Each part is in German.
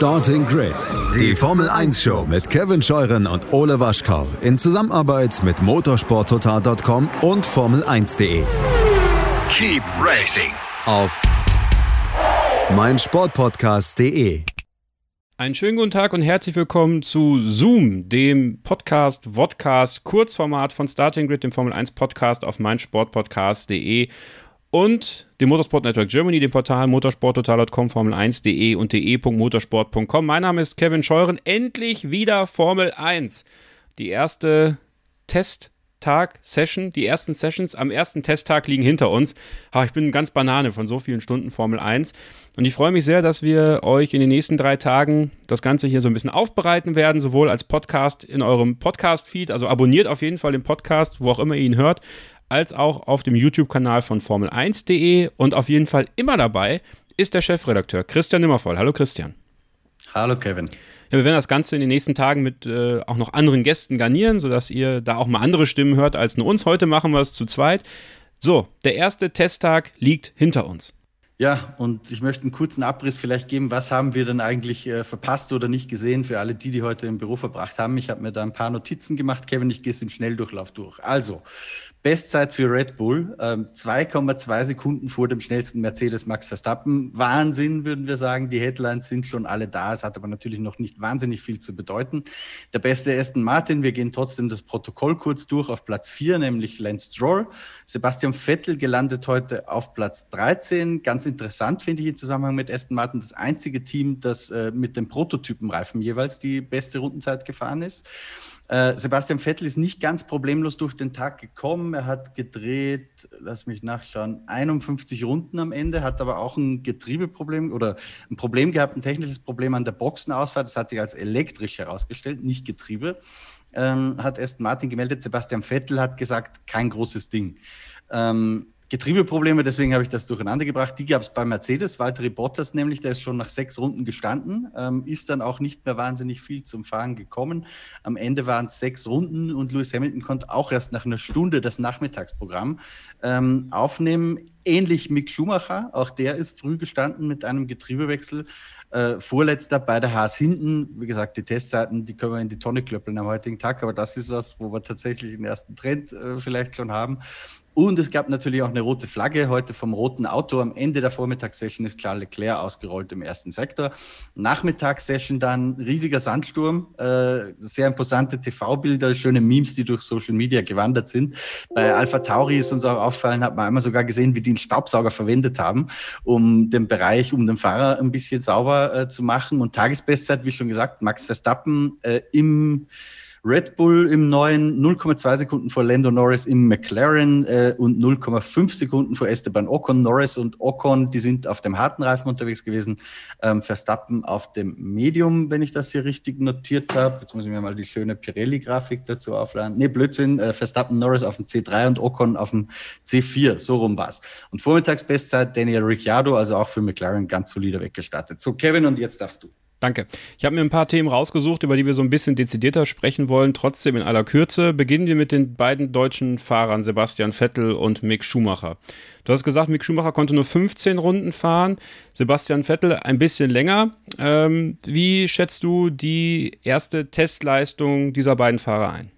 Starting Grid, die Formel 1 Show mit Kevin Scheuren und Ole Waschkau in Zusammenarbeit mit motorsporttotal.com und Formel1.de. Keep racing Auf meinsportpodcast.de. Einen schönen guten Tag und herzlich willkommen zu Zoom, dem Podcast, Vodcast, Kurzformat von Starting Grid, dem Formel 1 Podcast auf meinsportpodcast.de und dem Motorsport Network Germany, dem Portal motorsporttotal.com, formel1.de und de.motorsport.com. Mein Name ist Kevin Scheuren. Endlich wieder Formel 1. Die erste Testtag-Session, die ersten Sessions am ersten Testtag liegen hinter uns. Ich bin ganz Banane von so vielen Stunden Formel 1. Und ich freue mich sehr, dass wir euch in den nächsten drei Tagen das Ganze hier so ein bisschen aufbereiten werden, sowohl als Podcast in eurem Podcast-Feed, also abonniert auf jeden Fall den Podcast, wo auch immer ihr ihn hört, als auch auf dem YouTube-Kanal von Formel1.de und auf jeden Fall immer dabei ist der Chefredakteur Christian Nimmervoll. Hallo Christian. Hallo Kevin. Ja, wir werden das Ganze in den nächsten Tagen mit äh, auch noch anderen Gästen garnieren, sodass ihr da auch mal andere Stimmen hört als nur uns. Heute machen wir es zu zweit. So, der erste Testtag liegt hinter uns. Ja, und ich möchte einen kurzen Abriss vielleicht geben, was haben wir denn eigentlich äh, verpasst oder nicht gesehen für alle die, die heute im Büro verbracht haben. Ich habe mir da ein paar Notizen gemacht. Kevin, ich gehe es im Schnelldurchlauf durch. Also, Bestzeit für Red Bull, ähm, 2,2 Sekunden vor dem schnellsten Mercedes Max Verstappen. Wahnsinn, würden wir sagen. Die Headlines sind schon alle da. Es hat aber natürlich noch nicht wahnsinnig viel zu bedeuten. Der beste Aston Martin, wir gehen trotzdem das Protokoll kurz durch auf Platz 4, nämlich Lance Stroll. Sebastian Vettel gelandet heute auf Platz 13. Ganz interessant finde ich im Zusammenhang mit Aston Martin, das einzige Team, das äh, mit dem Prototypenreifen jeweils die beste Rundenzeit gefahren ist. Äh, Sebastian Vettel ist nicht ganz problemlos durch den Tag gekommen. Er hat gedreht, lass mich nachschauen, 51 Runden am Ende, hat aber auch ein Getriebeproblem oder ein Problem gehabt, ein technisches Problem an der Boxenausfahrt. Das hat sich als elektrisch herausgestellt, nicht Getriebe. Ähm, hat erst Martin gemeldet. Sebastian Vettel hat gesagt, kein großes Ding. Ähm, Getriebeprobleme, deswegen habe ich das durcheinander gebracht. Die gab es bei Mercedes. Valtteri Bottas nämlich, der ist schon nach sechs Runden gestanden, ähm, ist dann auch nicht mehr wahnsinnig viel zum Fahren gekommen. Am Ende waren es sechs Runden und Lewis Hamilton konnte auch erst nach einer Stunde das Nachmittagsprogramm ähm, aufnehmen. Ähnlich Mick Schumacher, auch der ist früh gestanden mit einem Getriebewechsel. Äh, Vorletzter bei der Haas hinten. Wie gesagt, die Testzeiten, die können wir in die Tonne klöppeln am heutigen Tag, aber das ist was, wo wir tatsächlich den ersten Trend äh, vielleicht schon haben. Und es gab natürlich auch eine rote Flagge heute vom roten Auto. Am Ende der Vormittagssession ist Charles Leclerc ausgerollt im ersten Sektor. Nachmittagssession dann riesiger Sandsturm, äh, sehr imposante TV-Bilder, schöne Memes, die durch Social Media gewandert sind. Bei Alpha Tauri ist uns auch auffallen, hat man einmal sogar gesehen, wie die einen Staubsauger verwendet haben, um den Bereich, um den Fahrer ein bisschen sauber äh, zu machen. Und Tagesbestzeit, wie schon gesagt, Max Verstappen äh, im Red Bull im neuen 0,2 Sekunden vor Lando Norris im McLaren äh, und 0,5 Sekunden vor Esteban Ocon. Norris und Ocon, die sind auf dem harten Reifen unterwegs gewesen. Ähm, Verstappen auf dem Medium, wenn ich das hier richtig notiert habe. Jetzt muss ich mir mal die schöne Pirelli-Grafik dazu aufladen. Nee, Blödsinn. Äh, Verstappen, Norris auf dem C3 und Ocon auf dem C4. So rum war's. Und Vormittagsbestzeit Daniel Ricciardo, also auch für McLaren ganz solider weggestartet. So, Kevin, und jetzt darfst du. Danke. Ich habe mir ein paar Themen rausgesucht, über die wir so ein bisschen dezidierter sprechen wollen, trotzdem in aller Kürze. Beginnen wir mit den beiden deutschen Fahrern, Sebastian Vettel und Mick Schumacher. Du hast gesagt, Mick Schumacher konnte nur 15 Runden fahren, Sebastian Vettel ein bisschen länger. Ähm, wie schätzt du die erste Testleistung dieser beiden Fahrer ein?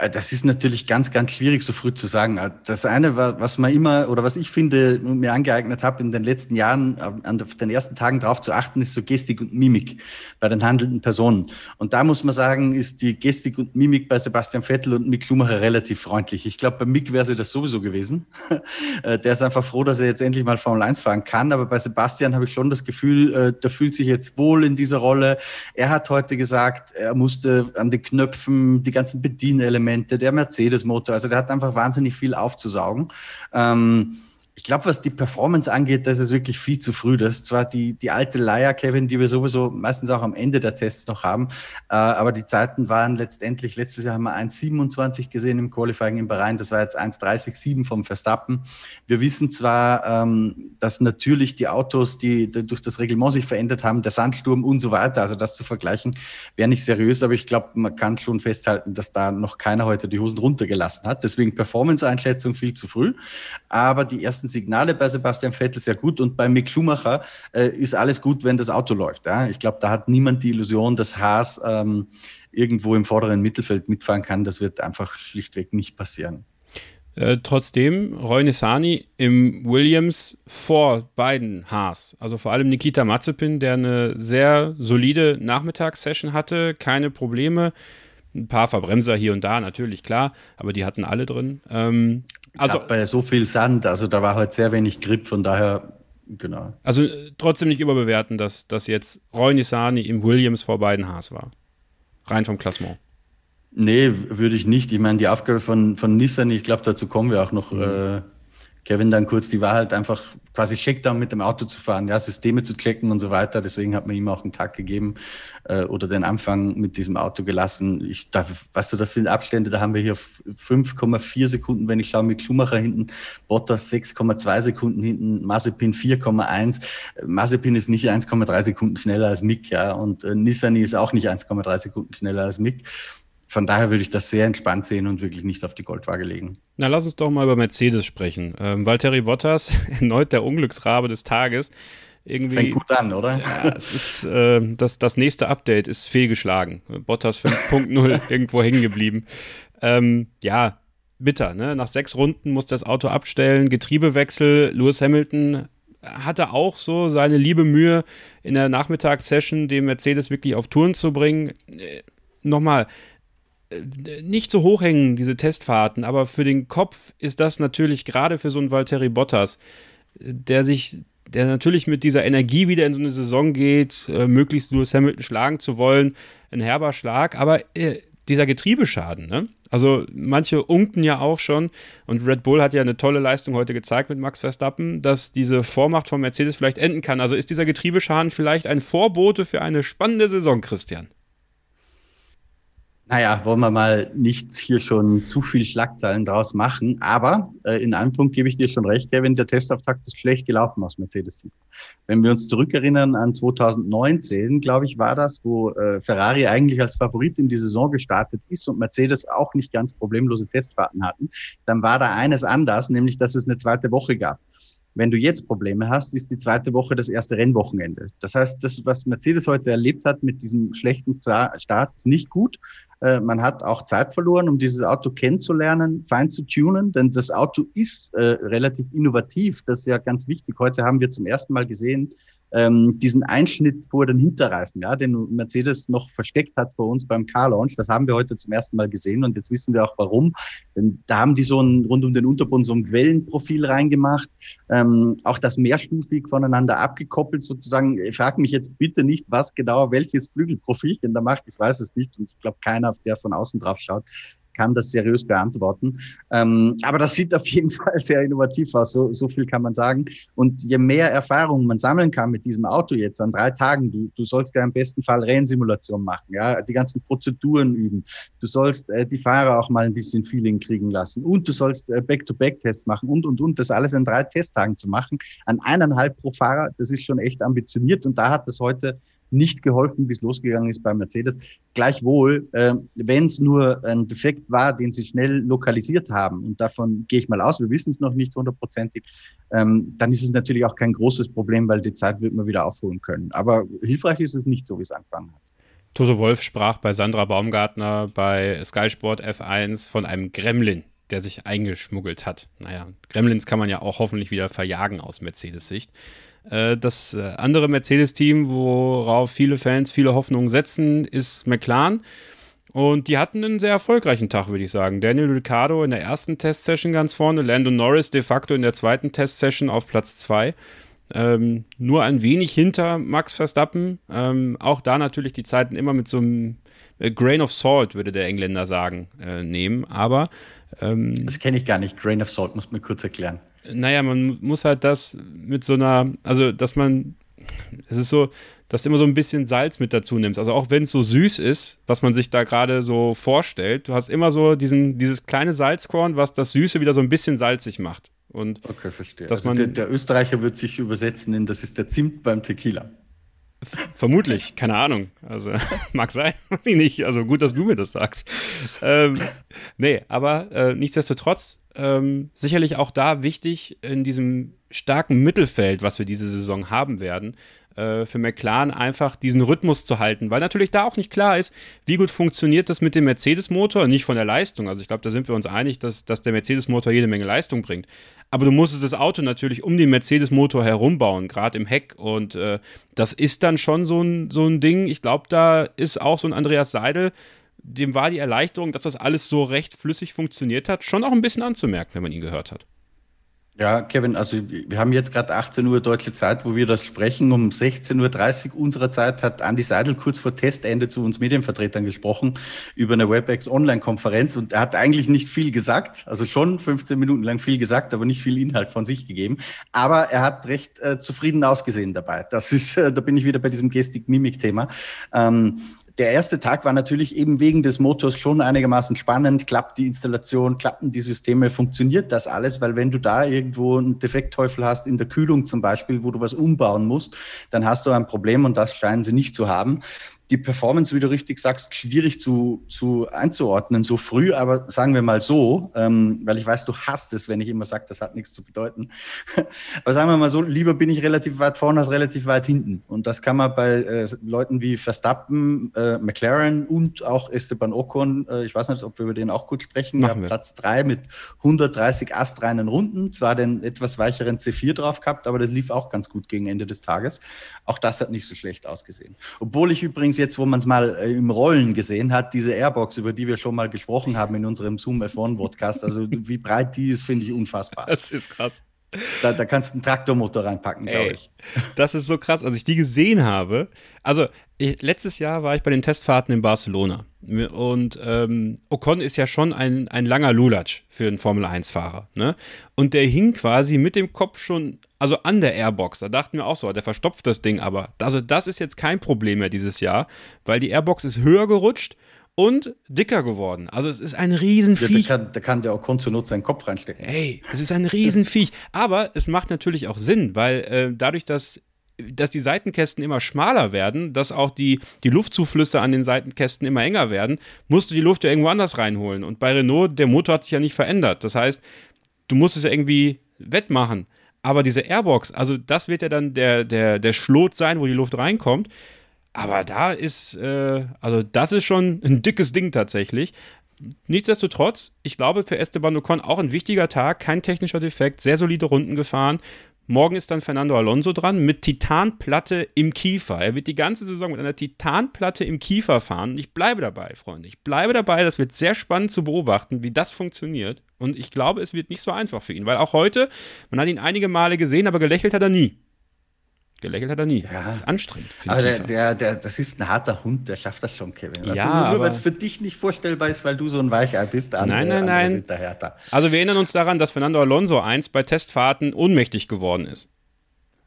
Äh, das ist natürlich ganz, ganz schwierig, so früh zu sagen. Äh, das eine, was man immer oder was ich finde, mir angeeignet habe, in den letzten Jahren äh, an den ersten Tagen darauf zu achten, ist so Gestik und Mimik bei den handelnden Personen. Und da muss man sagen, ist die Gestik und Mimik bei Sebastian Vettel und Mick Schumacher relativ freundlich. Ich glaube, bei Mick wäre sie das sowieso gewesen. Der ist einfach froh, dass er jetzt endlich mal Formel 1 fahren kann. Aber bei Sebastian habe ich schon das Gefühl, der fühlt sich jetzt wohl in dieser Rolle. Er hat heute gesagt, er musste an den Knöpfen die ganzen Bedienelemente Elemente, der Mercedes-Motor. Also der hat einfach wahnsinnig viel aufzusaugen. Ähm, ich glaube, was die Performance angeht, das ist wirklich viel zu früh. Das ist zwar die, die alte Leier, Kevin, die wir sowieso meistens auch am Ende der Tests noch haben, äh, aber die Zeiten waren letztendlich, letztes Jahr haben wir 1,27 gesehen im Qualifying in Bahrain, das war jetzt 1,30,7 vom Verstappen. Wir wissen zwar, ähm, dass natürlich die Autos, die, die durch das Reglement sich verändert haben, der Sandsturm und so weiter, also das zu vergleichen, wäre nicht seriös, aber ich glaube, man kann schon festhalten, dass da noch keiner heute die Hosen runtergelassen hat. Deswegen Performance-Einschätzung viel zu früh. Aber die ersten Signale bei Sebastian Vettel sehr gut und bei Mick Schumacher äh, ist alles gut, wenn das Auto läuft. Ja? Ich glaube, da hat niemand die Illusion, dass Haas ähm, irgendwo im vorderen Mittelfeld mitfahren kann. Das wird einfach schlichtweg nicht passieren. Äh, trotzdem Roy Nissani im Williams vor beiden Haas. Also vor allem Nikita Mazepin, der eine sehr solide Nachmittagssession hatte, keine Probleme. Ein paar Verbremser hier und da, natürlich, klar, aber die hatten alle drin. Ähm, also ja, bei so viel Sand, also da war halt sehr wenig Grip, von daher, genau. Also äh, trotzdem nicht überbewerten, dass, dass jetzt Roy Nissani im Williams vor beiden Haas war. Rein vom Klassement. Nee, würde ich nicht. Ich meine, die Aufgabe von, von Nissan, ich glaube, dazu kommen wir auch noch, mhm. äh, Kevin, dann kurz, die war halt einfach quasi Checkdown mit dem Auto zu fahren, ja, Systeme zu checken und so weiter. Deswegen hat man ihm auch einen Tag gegeben äh, oder den Anfang mit diesem Auto gelassen. Ich darf, weißt du, das sind Abstände, da haben wir hier 5,4 Sekunden, wenn ich schaue, mit Schumacher hinten, Bottas 6,2 Sekunden hinten, Mazepin 4,1. Mazepin ist nicht 1,3 Sekunden schneller als Mick, ja, und äh, Nissani ist auch nicht 1,3 Sekunden schneller als Mick von daher würde ich das sehr entspannt sehen und wirklich nicht auf die Goldwaage legen. Na, lass uns doch mal über Mercedes sprechen. Ähm, Valtteri Bottas, erneut der Unglücksrabe des Tages. Irgendwie, Fängt gut an, oder? Ja, es ist, äh, das, das nächste Update ist fehlgeschlagen. Bottas 5.0 irgendwo hängen geblieben. Ähm, ja, bitter, ne? Nach sechs Runden muss das Auto abstellen, Getriebewechsel. Lewis Hamilton hatte auch so seine liebe Mühe in der Nachmittagssession, den Mercedes wirklich auf Touren zu bringen. Äh, nochmal, nicht so hoch hängen, diese Testfahrten, aber für den Kopf ist das natürlich gerade für so einen Valtteri Bottas, der sich, der natürlich mit dieser Energie wieder in so eine Saison geht, äh, möglichst Lewis Hamilton schlagen zu wollen, ein herber Schlag, aber äh, dieser Getriebeschaden, ne? Also manche unken ja auch schon und Red Bull hat ja eine tolle Leistung heute gezeigt mit Max Verstappen, dass diese Vormacht von Mercedes vielleicht enden kann. Also ist dieser Getriebeschaden vielleicht ein Vorbote für eine spannende Saison, Christian? Naja, wollen wir mal nichts hier schon zu viel Schlagzeilen draus machen. Aber äh, in einem Punkt gebe ich dir schon recht, Kevin, der Testauftakt ist schlecht gelaufen aus Mercedes Sicht. Wenn wir uns zurückerinnern an 2019, glaube ich, war das, wo äh, Ferrari eigentlich als Favorit in die Saison gestartet ist und Mercedes auch nicht ganz problemlose Testfahrten hatten, dann war da eines anders, nämlich dass es eine zweite Woche gab. Wenn du jetzt Probleme hast, ist die zweite Woche das erste Rennwochenende. Das heißt, das, was Mercedes heute erlebt hat mit diesem schlechten Start, ist nicht gut. Äh, man hat auch Zeit verloren, um dieses Auto kennenzulernen, fein zu tunen, denn das Auto ist äh, relativ innovativ. Das ist ja ganz wichtig. Heute haben wir zum ersten Mal gesehen, ähm, diesen Einschnitt vor den Hinterreifen, ja, den Mercedes noch versteckt hat vor uns beim Car Launch. Das haben wir heute zum ersten Mal gesehen und jetzt wissen wir auch warum. Denn da haben die so ein, rund um den Unterboden so ein Wellenprofil reingemacht, ähm, auch das mehrstufig voneinander abgekoppelt sozusagen. Ich frage mich jetzt bitte nicht, was genau welches Flügelprofilchen da macht. Ich weiß es nicht und ich glaube keiner, der von außen drauf schaut, kann das seriös beantworten. Ähm, aber das sieht auf jeden Fall sehr innovativ aus, so, so viel kann man sagen. Und je mehr Erfahrung man sammeln kann mit diesem Auto jetzt an drei Tagen, du, du sollst ja im besten Fall Rennsimulation machen, ja, die ganzen Prozeduren üben. Du sollst äh, die Fahrer auch mal ein bisschen Feeling kriegen lassen und du sollst äh, Back-to-Back-Tests machen und, und, und. Das alles an drei Testtagen zu machen, an eineinhalb pro Fahrer, das ist schon echt ambitioniert und da hat das heute nicht geholfen, wie es losgegangen ist bei Mercedes. Gleichwohl, äh, wenn es nur ein Defekt war, den sie schnell lokalisiert haben, und davon gehe ich mal aus, wir wissen es noch nicht hundertprozentig, ähm, dann ist es natürlich auch kein großes Problem, weil die Zeit wird man wieder aufholen können. Aber hilfreich ist es nicht so, wie es angefangen hat. Toto Wolf sprach bei Sandra Baumgartner bei Sky Sport F1 von einem Gremlin, der sich eingeschmuggelt hat. Naja, Gremlins kann man ja auch hoffentlich wieder verjagen aus Mercedes-Sicht. Äh, das äh, andere Mercedes-Team, worauf viele Fans viele Hoffnungen setzen, ist McLaren. Und die hatten einen sehr erfolgreichen Tag, würde ich sagen. Daniel Ricciardo in der ersten Testsession ganz vorne, Lando Norris de facto in der zweiten Testsession auf Platz 2. Ähm, nur ein wenig hinter Max Verstappen. Ähm, auch da natürlich die Zeiten immer mit so einem äh, Grain of Salt, würde der Engländer sagen, äh, nehmen. Aber. Ähm, das kenne ich gar nicht. Grain of Salt, muss man kurz erklären naja, man muss halt das mit so einer, also dass man, es ist so, dass du immer so ein bisschen Salz mit dazu nimmst. Also auch wenn es so süß ist, was man sich da gerade so vorstellt, du hast immer so diesen, dieses kleine Salzkorn, was das Süße wieder so ein bisschen salzig macht. Und okay, verstehe. Dass also man, der, der Österreicher wird sich übersetzen in, das ist der Zimt beim Tequila. Vermutlich, keine Ahnung. Also mag sein, weiß ich nicht. Also gut, dass du mir das sagst. Ähm, nee, aber äh, nichtsdestotrotz ähm, sicherlich auch da wichtig in diesem starken Mittelfeld, was wir diese Saison haben werden, äh, für McLaren einfach diesen Rhythmus zu halten, weil natürlich da auch nicht klar ist, wie gut funktioniert das mit dem Mercedes-Motor, nicht von der Leistung. Also ich glaube, da sind wir uns einig, dass, dass der Mercedes-Motor jede Menge Leistung bringt. Aber du musstest das Auto natürlich um den Mercedes-Motor herumbauen, gerade im Heck. Und äh, das ist dann schon so ein, so ein Ding. Ich glaube, da ist auch so ein Andreas Seidel, dem war die Erleichterung, dass das alles so recht flüssig funktioniert hat, schon auch ein bisschen anzumerken, wenn man ihn gehört hat. Ja, Kevin, also wir haben jetzt gerade 18 Uhr deutsche Zeit, wo wir das sprechen. Um 16.30 Uhr unserer Zeit hat Andi Seidel kurz vor Testende zu uns Medienvertretern gesprochen über eine WebEx Online-Konferenz und er hat eigentlich nicht viel gesagt, also schon 15 Minuten lang viel gesagt, aber nicht viel Inhalt von sich gegeben. Aber er hat recht äh, zufrieden ausgesehen dabei. Das ist, äh, da bin ich wieder bei diesem Gestik-Mimik-Thema. Ähm, der erste Tag war natürlich eben wegen des Motors schon einigermaßen spannend. Klappt die Installation, klappen die Systeme, funktioniert das alles? Weil wenn du da irgendwo einen Defektteufel hast, in der Kühlung zum Beispiel, wo du was umbauen musst, dann hast du ein Problem und das scheinen sie nicht zu haben die Performance, wie du richtig sagst, schwierig zu, zu einzuordnen, so früh, aber sagen wir mal so, ähm, weil ich weiß, du hast es, wenn ich immer sage, das hat nichts zu bedeuten. aber sagen wir mal so, lieber bin ich relativ weit vorne als relativ weit hinten. Und das kann man bei äh, Leuten wie Verstappen, äh, McLaren und auch Esteban Ocon, äh, ich weiß nicht, ob wir über den auch gut sprechen, Machen ja, Platz drei mit 130 astreinen Runden, zwar den etwas weicheren C4 drauf gehabt, aber das lief auch ganz gut gegen Ende des Tages. Auch das hat nicht so schlecht ausgesehen. Obwohl ich übrigens jetzt, wo man es mal äh, im Rollen gesehen hat, diese Airbox, über die wir schon mal gesprochen haben in unserem Zoom F1-Podcast, also wie breit die ist, finde ich unfassbar. Das ist krass. Da, da kannst du einen Traktormotor reinpacken, glaube ich. Das ist so krass, als ich die gesehen habe. Also, ich, letztes Jahr war ich bei den Testfahrten in Barcelona. Und ähm, Ocon ist ja schon ein, ein langer Lulatsch für einen Formel-1-Fahrer. Ne? Und der hing quasi mit dem Kopf schon, also an der Airbox. Da dachten wir auch so, der verstopft das Ding aber. Also, das ist jetzt kein Problem mehr dieses Jahr, weil die Airbox ist höher gerutscht und dicker geworden. Also es ist ein Riesenviech. Ja, da, kann, da kann der Ocon zur Not seinen Kopf reinstecken. Hey, es ist ein Riesenviech. Aber es macht natürlich auch Sinn, weil äh, dadurch, dass dass die Seitenkästen immer schmaler werden, dass auch die, die Luftzuflüsse an den Seitenkästen immer enger werden, musst du die Luft ja irgendwo anders reinholen. Und bei Renault, der Motor hat sich ja nicht verändert. Das heißt, du musst es ja irgendwie wettmachen. Aber diese Airbox, also das wird ja dann der, der, der Schlot sein, wo die Luft reinkommt. Aber da ist, äh, also das ist schon ein dickes Ding tatsächlich. Nichtsdestotrotz, ich glaube für Esteban Ocon auch ein wichtiger Tag, kein technischer Defekt, sehr solide Runden gefahren. Morgen ist dann Fernando Alonso dran mit Titanplatte im Kiefer. Er wird die ganze Saison mit einer Titanplatte im Kiefer fahren. Und ich bleibe dabei, Freunde. Ich bleibe dabei. Das wird sehr spannend zu beobachten, wie das funktioniert. Und ich glaube, es wird nicht so einfach für ihn, weil auch heute, man hat ihn einige Male gesehen, aber gelächelt hat er nie. Gelächelt hat er nie. Ja. Das ist anstrengend. aber der, der, der, das ist ein harter Hund, der schafft das schon, Kevin. Also ja, nur weil es für dich nicht vorstellbar ist, weil du so ein Weichei bist. Andere, nein, nein, nein. Also wir erinnern uns daran, dass Fernando Alonso einst bei Testfahrten ohnmächtig geworden ist.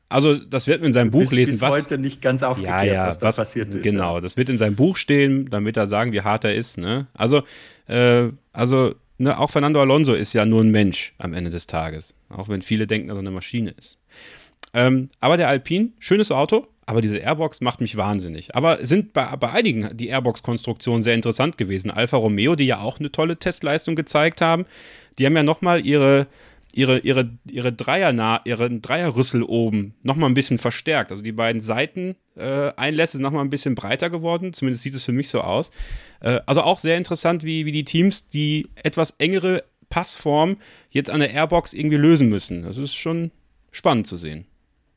Also das wird in seinem Buch bis, lesen. Bis was, heute nicht ganz aufgeklärt, ja, ja, was da was, passiert ist. Genau, ja. das wird in seinem Buch stehen, damit er sagen, wie hart er ist. Ne? Also, äh, also ne, auch Fernando Alonso ist ja nur ein Mensch am Ende des Tages. Auch wenn viele denken, dass er eine Maschine ist. Ähm, aber der Alpine, schönes Auto, aber diese Airbox macht mich wahnsinnig. Aber sind bei, bei einigen die Airbox-Konstruktionen sehr interessant gewesen. Alfa Romeo, die ja auch eine tolle Testleistung gezeigt haben, die haben ja nochmal ihre, ihre, ihre, ihre Dreier, ihren Dreierrüssel oben nochmal ein bisschen verstärkt. Also die beiden Seiteneinlässe äh, sind nochmal ein bisschen breiter geworden. Zumindest sieht es für mich so aus. Äh, also auch sehr interessant, wie, wie die Teams die etwas engere Passform jetzt an der Airbox irgendwie lösen müssen. Das ist schon spannend zu sehen.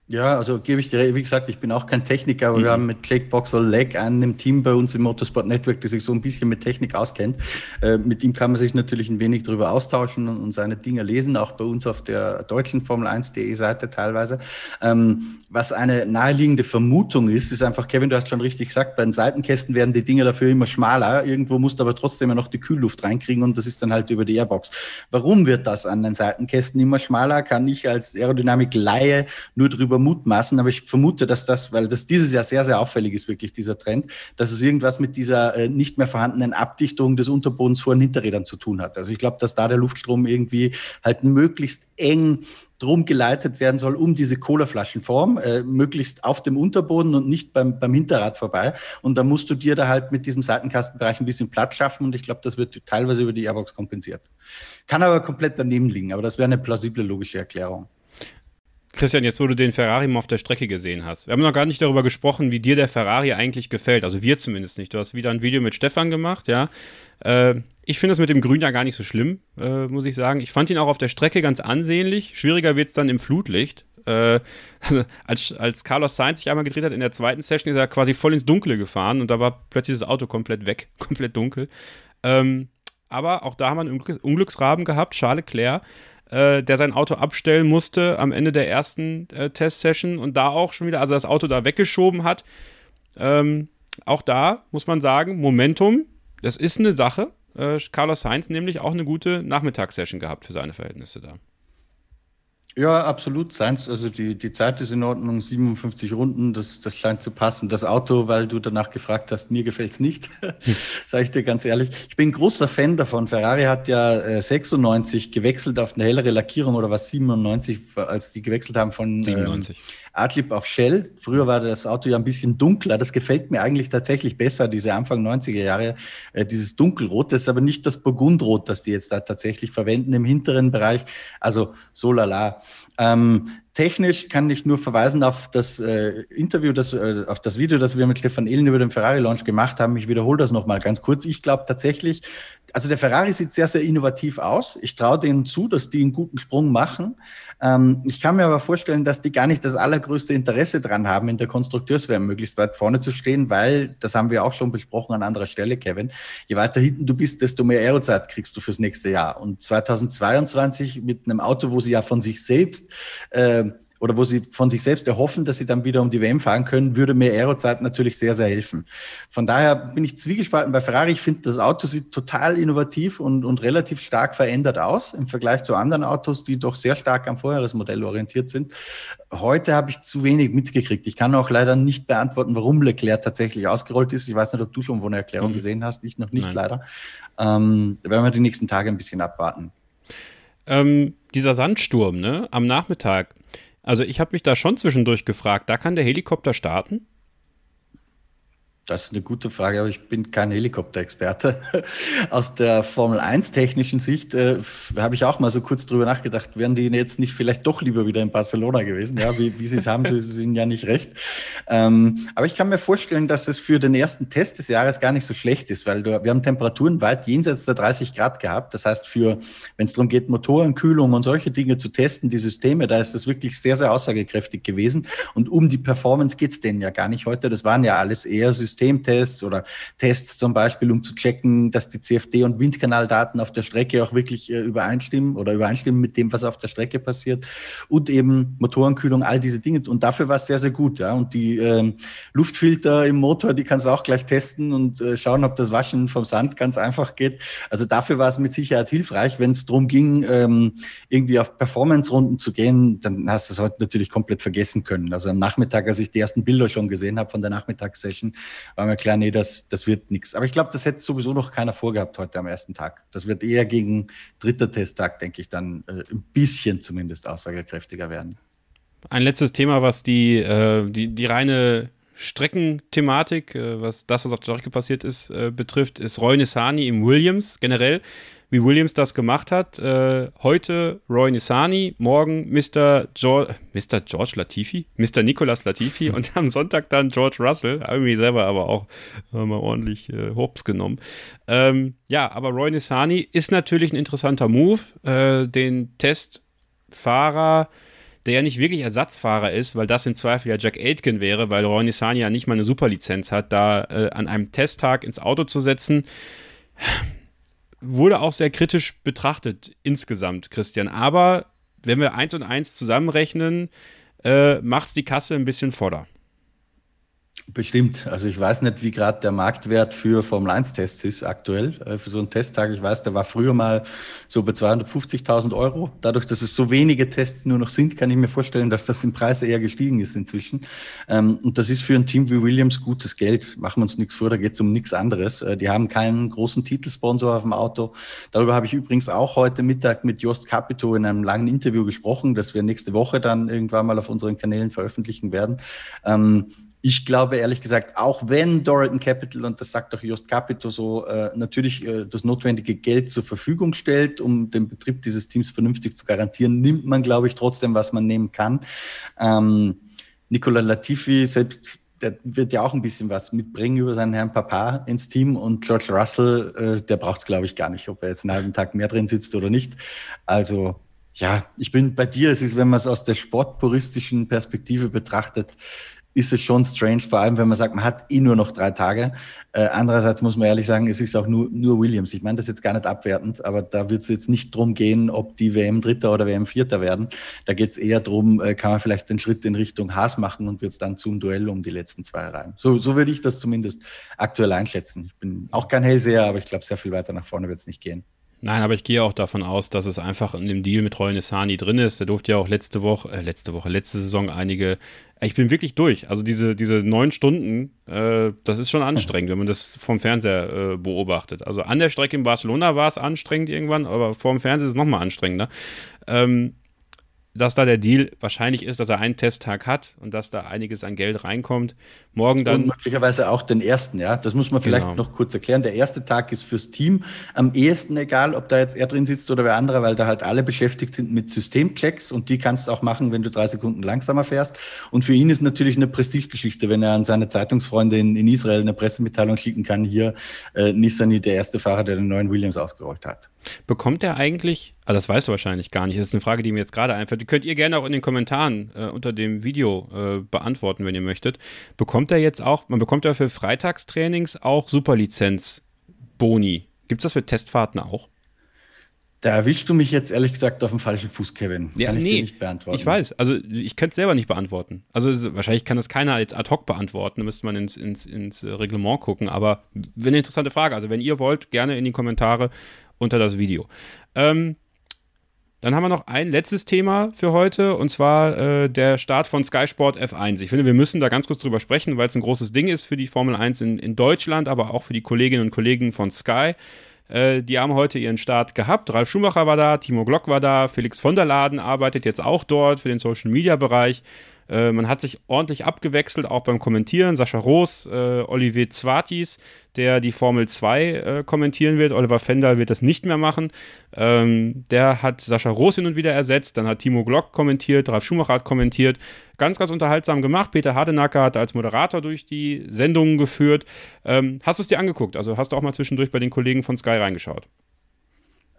Ja, also gebe ich dir, wie gesagt, ich bin auch kein Techniker, aber mhm. wir haben mit Jake Boxall-Leg einen im Team bei uns im Motorsport Network, der sich so ein bisschen mit Technik auskennt. Äh, mit ihm kann man sich natürlich ein wenig darüber austauschen und, und, seine Dinge lesen, auch bei uns auf der deutschen Formel 1.de Seite teilweise. Ähm, was eine naheliegende Vermutung ist, ist einfach, Kevin, du hast schon richtig gesagt, bei den Seitenkästen werden die Dinge dafür immer schmaler. Irgendwo musst du aber trotzdem immer noch die Kühlluft reinkriegen und das ist dann halt über die Airbox. Warum wird das an den Seitenkästen immer schmaler? Kann ich als Aerodynamik-Laie nur drüber darüber mutmaßen, aber ich vermute, dass das, weil das dieses Jahr sehr, sehr auffällig ist, wirklich dieser Trend, dass es irgendwas mit dieser äh, nicht mehr vorhandenen Abdichtung des Unterbodens vor den Hinterrädern zu tun hat. Also ich glaube, dass da der Luftstrom irgendwie halt möglichst eng drum geleitet werden soll um diese Colaflaschenform, äh, möglichst auf dem Unterboden und nicht beim, beim Hinterrad vorbei. Und da musst du dir da halt mit diesem Seitenkastenbereich ein bisschen Platz schaffen und ich glaube, das wird teilweise über die Airbox kompensiert. Kann aber komplett daneben liegen, aber das wäre eine plausible logische Erklärung. Christian, jetzt wo du den Ferrari mal auf der Strecke gesehen hast, wir haben noch gar nicht darüber gesprochen, wie dir der Ferrari eigentlich gefällt. Also wir zumindest nicht. Du hast wieder ein Video mit Stefan gemacht, ja. Äh, ich finde es mit dem Grün ja gar nicht so schlimm, äh, muss ich sagen. Ich fand ihn auch auf der Strecke ganz ansehnlich. Schwieriger wird es dann im Flutlicht. Äh, also als, als Carlos Sainz sich einmal gedreht hat in der zweiten Session, ist er quasi voll ins Dunkle gefahren und da war plötzlich das Auto komplett weg, komplett dunkel. Ähm, aber auch da haben wir einen Unglücksraben gehabt, Charles Leclerc äh, der sein Auto abstellen musste am Ende der ersten äh, Testsession und da auch schon wieder, also das Auto da weggeschoben hat. Ähm, auch da muss man sagen, Momentum, das ist eine Sache. Äh, Carlos Sainz nämlich auch eine gute Nachmittagssession gehabt für seine Verhältnisse da. Ja, absolut. Seins, also die, die Zeit ist in Ordnung, 57 Runden, das, das scheint zu passen. Das Auto, weil du danach gefragt hast, mir gefällt's nicht, sage ich dir ganz ehrlich. Ich bin großer Fan davon. Ferrari hat ja äh, 96 gewechselt auf eine hellere Lackierung oder was 97, als die gewechselt haben von 97. Ähm, Adlib auf Shell. Früher war das Auto ja ein bisschen dunkler. Das gefällt mir eigentlich tatsächlich besser, diese Anfang 90er Jahre, äh, dieses Dunkelrot. Das ist aber nicht das Burgundrot, das die jetzt da tatsächlich verwenden im hinteren Bereich. Also so lala. Ähm, technisch kann ich nur verweisen auf das äh, Interview, das, äh, auf das Video, das wir mit Stefan Ehlen über den Ferrari-Launch gemacht haben. Ich wiederhole das nochmal ganz kurz. Ich glaube tatsächlich, also der Ferrari sieht sehr, sehr innovativ aus. Ich traue denen zu, dass die einen guten Sprung machen. Ähm, ich kann mir aber vorstellen, dass die gar nicht das allergrößte Interesse dran haben, in der Konstrukteurswärme möglichst weit vorne zu stehen, weil, das haben wir auch schon besprochen an anderer Stelle, Kevin, je weiter hinten du bist, desto mehr Aerozeit kriegst du fürs nächste Jahr. Und 2022 mit einem Auto, wo sie ja von sich selbst äh, oder wo sie von sich selbst erhoffen, dass sie dann wieder um die WM fahren können, würde mir Aerozeit natürlich sehr, sehr helfen. Von daher bin ich zwiegespalten bei Ferrari. Ich finde, das Auto sieht total innovativ und, und relativ stark verändert aus im Vergleich zu anderen Autos, die doch sehr stark am Vorjahresmodell orientiert sind. Heute habe ich zu wenig mitgekriegt. Ich kann auch leider nicht beantworten, warum Leclerc tatsächlich ausgerollt ist. Ich weiß nicht, ob du schon wo eine Erklärung mhm. gesehen hast. Ich noch nicht, Nein. leider. Ähm, da werden wir die nächsten Tage ein bisschen abwarten. Ähm, dieser Sandsturm, ne, am Nachmittag, also ich habe mich da schon zwischendurch gefragt, da kann der Helikopter starten? Das ist eine gute Frage, aber ich bin kein Helikopterexperte. Aus der Formel 1 technischen Sicht äh, habe ich auch mal so kurz drüber nachgedacht, wären die jetzt nicht vielleicht doch lieber wieder in Barcelona gewesen? Ja, wie, wie sie es haben, so ist es ihnen ja nicht recht. Ähm, aber ich kann mir vorstellen, dass es für den ersten Test des Jahres gar nicht so schlecht ist, weil wir haben Temperaturen weit jenseits der 30 Grad gehabt. Das heißt, für, wenn es darum geht, Motorenkühlung und solche Dinge zu testen, die Systeme, da ist das wirklich sehr, sehr aussagekräftig gewesen. Und um die Performance geht es denen ja gar nicht heute. Das waren ja alles eher Systeme, Systemtests oder Tests zum Beispiel, um zu checken, dass die CFD- und Windkanaldaten auf der Strecke auch wirklich äh, übereinstimmen oder übereinstimmen mit dem, was auf der Strecke passiert und eben Motorenkühlung, all diese Dinge. Und dafür war es sehr, sehr gut. Ja. Und die ähm, Luftfilter im Motor, die kannst du auch gleich testen und äh, schauen, ob das Waschen vom Sand ganz einfach geht. Also dafür war es mit Sicherheit hilfreich. Wenn es darum ging, ähm, irgendwie auf Performance-Runden zu gehen, dann hast du es heute natürlich komplett vergessen können. Also am Nachmittag, als ich die ersten Bilder schon gesehen habe von der Nachmittagssession, war mir klar, nee, das, das wird nichts. Aber ich glaube, das hätte sowieso noch keiner vorgehabt heute am ersten Tag. Das wird eher gegen dritter Testtag, denke ich, dann äh, ein bisschen zumindest aussagekräftiger werden. Ein letztes Thema, was die, äh, die, die reine Streckenthematik, äh, was das, was auf der Strecke passiert ist, äh, betrifft, ist Roy Nissani im Williams generell wie Williams das gemacht hat. Äh, heute Roy Nissani, morgen Mr. George, Mr. George Latifi, Mr. Nicolas Latifi und am Sonntag dann George Russell. Irgendwie selber aber auch mal ordentlich äh, Hops genommen. Ähm, ja, aber Roy Nissani ist natürlich ein interessanter Move. Äh, den Testfahrer der ja nicht wirklich Ersatzfahrer ist, weil das im Zweifel ja Jack Aitken wäre, weil Roy Nissani ja nicht mal eine Superlizenz hat, da äh, an einem Testtag ins Auto zu setzen wurde auch sehr kritisch betrachtet insgesamt, Christian. Aber wenn wir eins und eins zusammenrechnen, äh, macht es die Kasse ein bisschen voller. Bestimmt. Also ich weiß nicht, wie gerade der Marktwert für Formel-1-Tests ist aktuell. Äh, für so einen Testtag, ich weiß, der war früher mal so bei 250.000 Euro. Dadurch, dass es so wenige Tests nur noch sind, kann ich mir vorstellen, dass das im Preis eher gestiegen ist inzwischen. Ähm, und das ist für ein Team wie Williams gutes Geld. Machen wir uns nichts vor, da geht es um nichts anderes. Äh, die haben keinen großen Titelsponsor auf dem Auto. Darüber habe ich übrigens auch heute Mittag mit Jost Capito in einem langen Interview gesprochen, das wir nächste Woche dann irgendwann mal auf unseren Kanälen veröffentlichen werden. Ich glaube ehrlich gesagt, auch wenn Doriton Capital, und das sagt auch Just Capito so, äh, natürlich äh, das notwendige Geld zur Verfügung stellt, um den Betrieb dieses Teams vernünftig zu garantieren, nimmt man, glaube ich, trotzdem, was man nehmen kann. Ähm, Nicola Latifi, selbst der wird ja auch ein bisschen was mitbringen über seinen Herrn Papa ins Team und George Russell, äh, der braucht es, glaube ich, gar nicht, ob er jetzt einen halben Tag mehr drin sitzt oder nicht. Also ja, ich bin bei dir. Es ist, wenn man es aus der sportpuristischen Perspektive betrachtet, ist es schon strange, vor allem wenn man sagt, man hat eh nur noch drei Tage. Äh, andererseits muss man ehrlich sagen, es ist auch nur, nur Williams. Ich meine das jetzt gar nicht abwertend, aber da wird es jetzt nicht drum gehen, ob die WM Dritter oder WM Vierter werden. Da geht es eher drum, äh, kann man vielleicht den Schritt in Richtung Haas machen und wird es dann zum Duell um die letzten zwei Reihen. So, so würde ich das zumindest aktuell einschätzen. Ich bin auch kein Hellseher, aber ich glaube, sehr viel weiter nach vorne wird es nicht gehen. Nein, aber ich gehe auch davon aus, dass es einfach in dem Deal mit Roy Nessani drin ist. Der durfte ja auch letzte Woche, äh, letzte Woche, letzte Saison einige. Ich bin wirklich durch. Also diese, diese neun Stunden, äh, das ist schon anstrengend, wenn man das vom Fernseher äh, beobachtet. Also an der Strecke in Barcelona war es anstrengend irgendwann, aber vorm Fernseher ist es nochmal anstrengender. Ähm, dass da der Deal wahrscheinlich ist, dass er einen Testtag hat und dass da einiges an Geld reinkommt. Morgen dann. Und möglicherweise auch den ersten, ja. Das muss man vielleicht genau. noch kurz erklären. Der erste Tag ist fürs Team am ehesten egal, ob da jetzt er drin sitzt oder wer andere, weil da halt alle beschäftigt sind mit Systemchecks und die kannst du auch machen, wenn du drei Sekunden langsamer fährst. Und für ihn ist natürlich eine Prestigegeschichte, wenn er an seine Zeitungsfreunde in, in Israel eine Pressemitteilung schicken kann, hier äh, Nissani, der erste Fahrer, der den neuen Williams ausgerollt hat. Bekommt er eigentlich also das weißt du wahrscheinlich gar nicht. Das ist eine Frage, die mir jetzt gerade einfällt. Könnt ihr gerne auch in den Kommentaren äh, unter dem Video äh, beantworten, wenn ihr möchtet. Bekommt er jetzt auch, man bekommt ja für Freitagstrainings auch Superlizenz-Boni. Gibt es das für Testfahrten auch? Da erwischst du mich jetzt ehrlich gesagt auf dem falschen Fuß, Kevin. Ja, kann ich nee, nicht beantworten. Ich weiß, also ich könnte es selber nicht beantworten. Also wahrscheinlich kann das keiner jetzt ad hoc beantworten, da müsste man ins, ins, ins Reglement gucken. Aber eine interessante Frage. Also wenn ihr wollt, gerne in die Kommentare unter das Video. Ähm, dann haben wir noch ein letztes Thema für heute und zwar äh, der Start von Sky Sport F1. Ich finde, wir müssen da ganz kurz drüber sprechen, weil es ein großes Ding ist für die Formel 1 in, in Deutschland, aber auch für die Kolleginnen und Kollegen von Sky. Äh, die haben heute ihren Start gehabt. Ralf Schumacher war da, Timo Glock war da, Felix von der Laden arbeitet jetzt auch dort für den Social Media Bereich. Äh, man hat sich ordentlich abgewechselt, auch beim Kommentieren. Sascha Roos, äh, Olivier Zwartis, der die Formel 2 äh, kommentieren wird. Oliver Fendal wird das nicht mehr machen. Ähm, der hat Sascha Roos hin und wieder ersetzt. Dann hat Timo Glock kommentiert, Ralf Schumacher hat kommentiert. Ganz, ganz unterhaltsam gemacht. Peter Hardenacker hat als Moderator durch die Sendungen geführt. Ähm, hast du es dir angeguckt? Also hast du auch mal zwischendurch bei den Kollegen von Sky reingeschaut?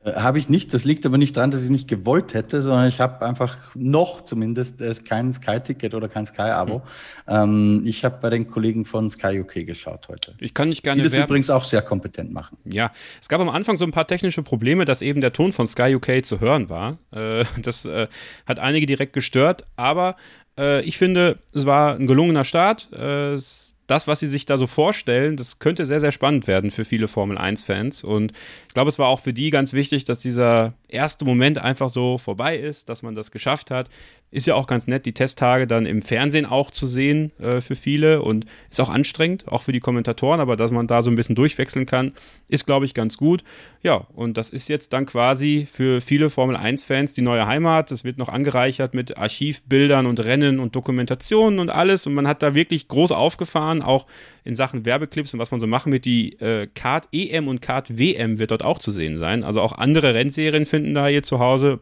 Äh, habe ich nicht. Das liegt aber nicht daran, dass ich nicht gewollt hätte, sondern ich habe einfach noch zumindest äh, kein Sky-Ticket oder kein Sky-Abo. Mhm. Ähm, ich habe bei den Kollegen von Sky UK geschaut heute. Ich kann nicht gerne Die das werben. übrigens auch sehr kompetent machen. Ja, es gab am Anfang so ein paar technische Probleme, dass eben der Ton von Sky UK zu hören war. Äh, das äh, hat einige direkt gestört, aber äh, ich finde, es war ein gelungener Start. Es das, was sie sich da so vorstellen, das könnte sehr, sehr spannend werden für viele Formel 1-Fans. Und ich glaube, es war auch für die ganz wichtig, dass dieser erste Moment einfach so vorbei ist, dass man das geschafft hat. Ist ja auch ganz nett, die Testtage dann im Fernsehen auch zu sehen äh, für viele und ist auch anstrengend, auch für die Kommentatoren, aber dass man da so ein bisschen durchwechseln kann, ist, glaube ich, ganz gut. Ja, und das ist jetzt dann quasi für viele Formel 1-Fans die neue Heimat. Das wird noch angereichert mit Archivbildern und Rennen und Dokumentationen und alles. Und man hat da wirklich groß aufgefahren, auch in Sachen Werbeclips und was man so machen wird. Die äh, Kart EM und Kart WM wird dort auch zu sehen sein. Also auch andere Rennserien finden da hier zu Hause.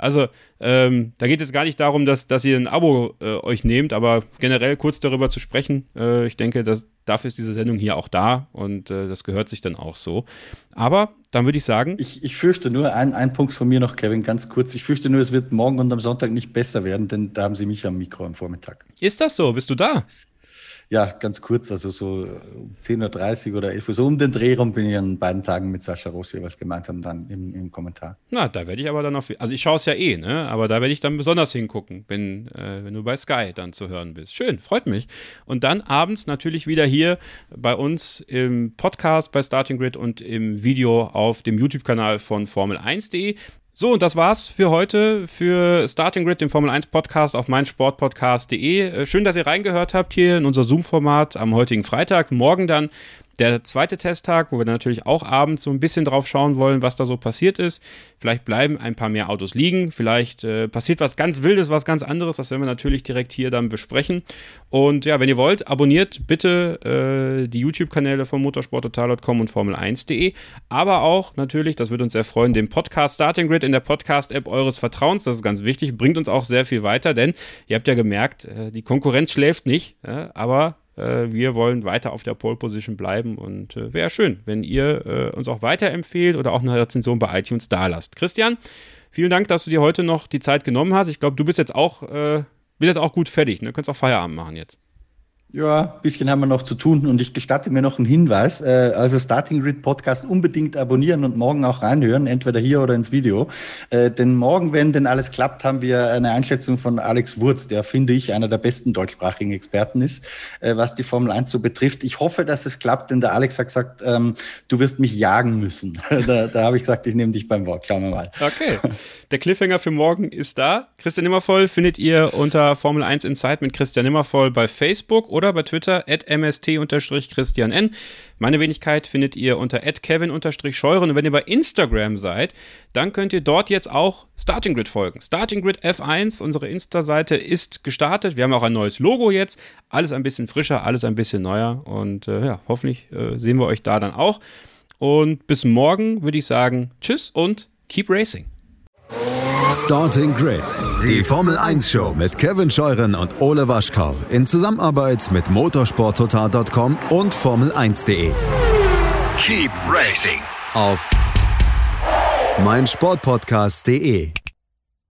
Also, ähm, da geht es gar nicht darum, dass, dass ihr ein Abo äh, euch nehmt, aber generell kurz darüber zu sprechen. Äh, ich denke, dass, dafür ist diese Sendung hier auch da und äh, das gehört sich dann auch so. Aber dann würde ich sagen. Ich, ich fürchte nur, ein, ein Punkt von mir noch, Kevin, ganz kurz. Ich fürchte nur, es wird morgen und am Sonntag nicht besser werden, denn da haben sie mich am Mikro am Vormittag. Ist das so? Bist du da? Ja, ganz kurz, also so 10.30 Uhr oder 11 Uhr, so um den Dreh rum bin ich an beiden Tagen mit Sascha Rossi was gemeinsam dann im, im Kommentar. Na, da werde ich aber dann auf, also ich schaue es ja eh, ne? aber da werde ich dann besonders hingucken, wenn, äh, wenn du bei Sky dann zu hören bist. Schön, freut mich. Und dann abends natürlich wieder hier bei uns im Podcast bei Starting Grid und im Video auf dem YouTube-Kanal von Formel1.de. So, und das war's für heute für Starting Grid, dem Formel 1 Podcast auf meinsportpodcast.de. Äh, schön, dass ihr reingehört habt hier in unser Zoom-Format am heutigen Freitag. Morgen dann der zweite Testtag, wo wir natürlich auch abends so ein bisschen drauf schauen wollen, was da so passiert ist. Vielleicht bleiben ein paar mehr Autos liegen, vielleicht äh, passiert was ganz Wildes, was ganz anderes. Das werden wir natürlich direkt hier dann besprechen. Und ja, wenn ihr wollt, abonniert bitte äh, die YouTube-Kanäle von motorsporttotal.com und Formel1.de. Aber auch natürlich, das würde uns sehr freuen, den Podcast Starting Grid in der Podcast-App eures Vertrauens. Das ist ganz wichtig, bringt uns auch sehr viel weiter, denn ihr habt ja gemerkt, äh, die Konkurrenz schläft nicht, aber wir wollen weiter auf der Pole Position bleiben und äh, wäre schön, wenn ihr äh, uns auch weiterempfehlt oder auch eine Rezension bei iTunes da lasst. Christian, vielen Dank, dass du dir heute noch die Zeit genommen hast. Ich glaube, du bist jetzt auch, bist jetzt auch gut fertig. Ne? Du könntest auch Feierabend machen jetzt. Ja, ein bisschen haben wir noch zu tun und ich gestatte mir noch einen Hinweis. Äh, also Starting Grid Podcast unbedingt abonnieren und morgen auch reinhören, entweder hier oder ins Video. Äh, denn morgen, wenn denn alles klappt, haben wir eine Einschätzung von Alex Wurz, der finde ich einer der besten deutschsprachigen Experten ist, äh, was die Formel 1 so betrifft. Ich hoffe, dass es klappt, denn der Alex hat gesagt, ähm, du wirst mich jagen müssen. da da habe ich gesagt, ich nehme dich beim Wort. Schauen wir mal. Okay. Der Cliffhanger für morgen ist da. Christian Nimmervoll findet ihr unter Formel 1 Insight mit Christian Nimmervoll bei Facebook oder bei Twitter at mst-christian n. Meine Wenigkeit findet ihr unter kevin-scheuren. Und wenn ihr bei Instagram seid, dann könnt ihr dort jetzt auch Starting Grid folgen. Starting Grid F1, unsere Insta-Seite ist gestartet. Wir haben auch ein neues Logo jetzt. Alles ein bisschen frischer, alles ein bisschen neuer. Und äh, ja, hoffentlich äh, sehen wir euch da dann auch. Und bis morgen würde ich sagen, tschüss und keep racing. Starting Grid, die Formel 1 Show mit Kevin Scheuren und Ole Waschkau in Zusammenarbeit mit motorsporttotal.com und Formel1.de. Keep racing Auf meinsportpodcast.de.